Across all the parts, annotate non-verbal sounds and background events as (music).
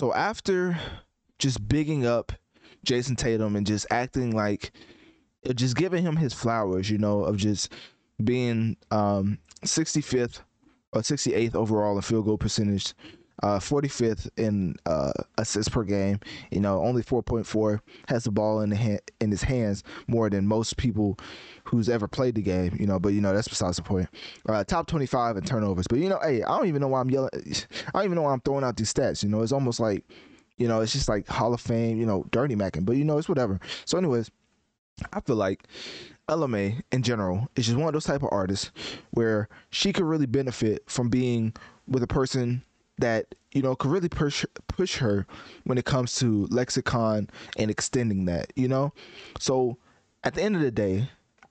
So after just bigging up Jayson Tatum and just acting like just giving him his flowers, you know, of just being um 65th or 68th overall in field goal percentage, uh 45th in uh assists per game, you know, only 4.4 has the ball in the hand, in his hands more than most people who's ever played the game, you know, but you know, that's besides the point. Uh top 25 in turnovers. But you know, hey, I don't even know why I'm yelling (sighs) I don't even know why I'm throwing out these stats, you know. It's almost like you know, it's just like Hall of Fame, you know, dirty macking, but you know, it's whatever. So anyways, I feel like Mai in general is just one of those type of artists where she could really benefit from being with a person that you know could really push push her when it comes to lexicon and extending that you know? So at the end of the day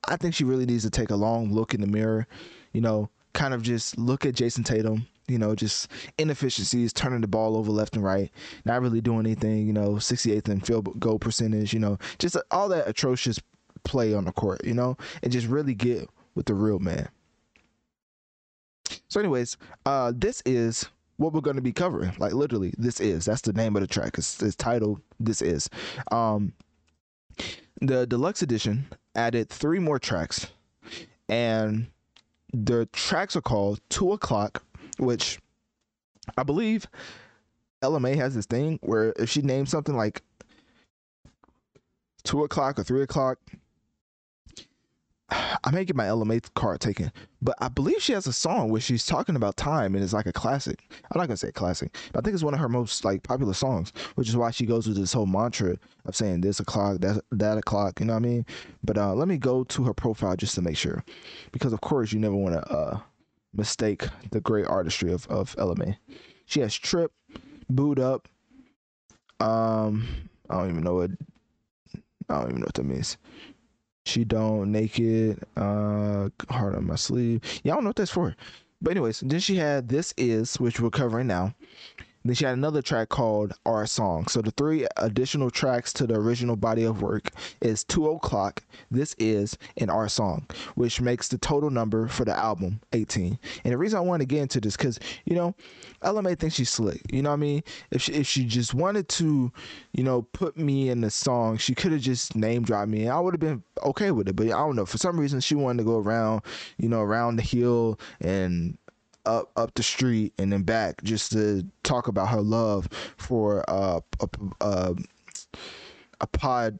i think she really needs to take a long look in the mirror you know kind of just look at jayson tatum you know just inefficiencies turning the ball over left and right not really doing anything you know 68th and field goal percentage you know just all that atrocious play on the court you know and just really get with the real man. So anyways uh this is what we're going to be covering. Like literally, this is that's the name of the track. It's, it's titled "This Is." Um, the deluxe edition added three more tracks, and the tracks are called Two O'clock, which I believe Ella Mai has this thing where if she names something like two o'clock or three o'clock, I may get my Ella Mai card taken, but I believe she has a song where she's talking about time and it's like a classic. I'm not gonna say classic, but I think it's one of her most like popular songs, which is why she goes with this whole mantra of saying this o'clock, that that o'clock. You know what I mean? But uh, let me go to her profile just to make sure, because of course you never want to uh, mistake the great artistry of of Ella Mai. She has Trip, Boo'd Up. Um, I don't even know what. I don't even know what that means. She don't naked, uh, heart on my sleeve. I don't know what that's for. But anyways, then she had this is, which we're covering now. Then she had another track called Our Song. So the three additional tracks to the original body of work is Two O'Clock, This Is, and Our Song, which makes the total number for the album 18. And the reason I want to get into this, because, you know, Mai thinks she's slick. You know what I mean? If she, if she just wanted to, you know, put me in the song, she could have just name dropped me and I would have been okay with it. But I don't know. For some reason, she wanted to go around, you know, around the hill and up up the street and then back just to talk about her love for uh, a, a, a pod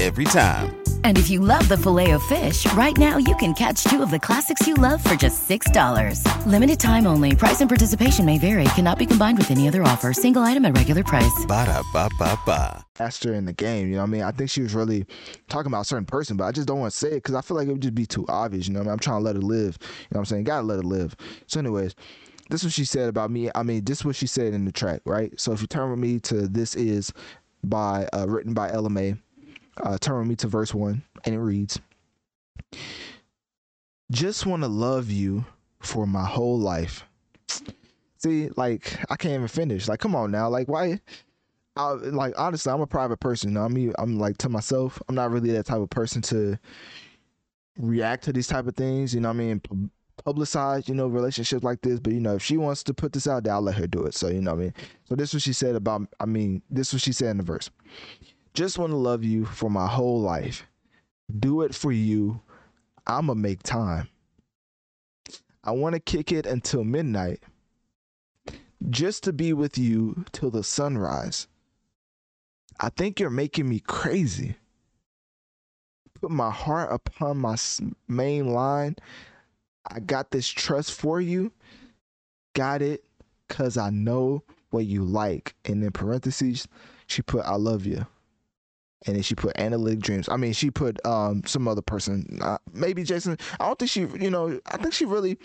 every time. And if you love the filet of fish, right now you can catch two of the classics you love for just $6. Limited time only. Price and participation may vary. Cannot be combined with any other offer. Single item at regular price. Ba da ba ba ba. Master in the game, you know what I mean? I think she was really talking about a certain person, but I just don't want to say it because I feel like it would just be too obvious, you know what I mean? I'm trying to let it live. You know what I'm saying? Gotta let it live. So, anyways, this is what she said about me. I mean, this is what she said in the track, right? So if you turn with me to This Is by uh, written by Ella Mai uh, turn with me to verse one, and it reads Just want to love you for my whole life. See, like, I can't even finish. Like, come on now. Like, why? I, like, honestly, I'm a private person. You know? I mean, I'm like to myself, I'm not really that type of person to react to these type of things. You know I mean? P- publicize, you know, relationships like this. But you know, if she wants to put this out there, I'll let her do it. So you know what I mean. So this is what she said about. I mean, this is what she said in the verse. Just want to love you for my whole life. Do it for you. I'ma make time. I want to kick it until midnight. Just to be with you till the sunrise. I think you're making me crazy. Put my heart upon my main line. I got this trust for you. Got it because I know what you like. And in parentheses, she put, I love you. And then she put Analytic Dreamz. I mean, she put um some other person, uh, maybe Jayson. I don't think she, you know, I think she really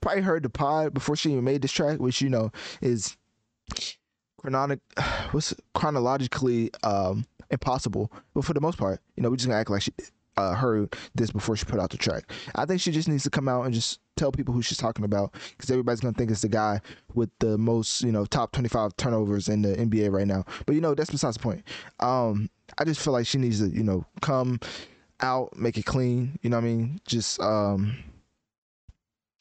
probably heard the pod before she even made this track, which you know is chronolog (sighs) what's chronologically um impossible. But for the most part, you know, we just gonna act like she uh, heard this before she put out the track. I think she just needs to come out and just tell people who she's talking about because everybody's gonna think it's the guy with the most, you know, top 25 turnovers in the NBA right now. But you know, that's besides the point. Um, I just feel like she needs to, you know, come out, make it clean. You know what I mean? Just um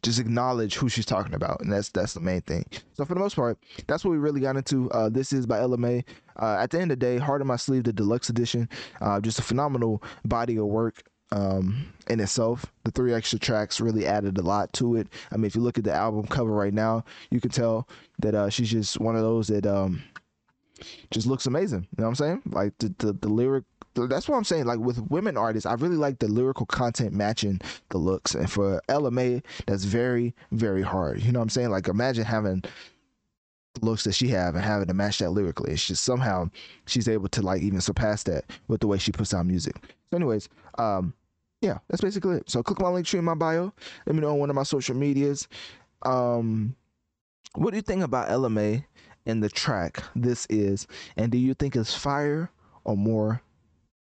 just acknowledge who she's talking about, and that's that's the main thing. So for the most part, that's what we really got into. Uh, this is by Mai. Uh, at the end of the day, Heart on My Sleeve, the deluxe edition, uh, just a phenomenal body of work um, in itself. The three extra tracks really added a lot to it. I mean, if you look at the album cover right now, you can tell that uh, she's just one of those that um, just looks amazing. You know what I'm saying? Like the the, the lyric that's what I'm saying. Like with women artists, I really like the lyrical content matching the looks. And for Ella Mai, that's very, very hard. You know what I'm saying? Like imagine having looks that she have and having to match that lyrically. It's just somehow she's able to like even surpass that with the way she puts out music. So, anyways, um, yeah, that's basically it. So click my link tree in my bio. Let me know on one of my social medias. Um, what do you think about Ella Mai and the track this is? And do you think it's fire or more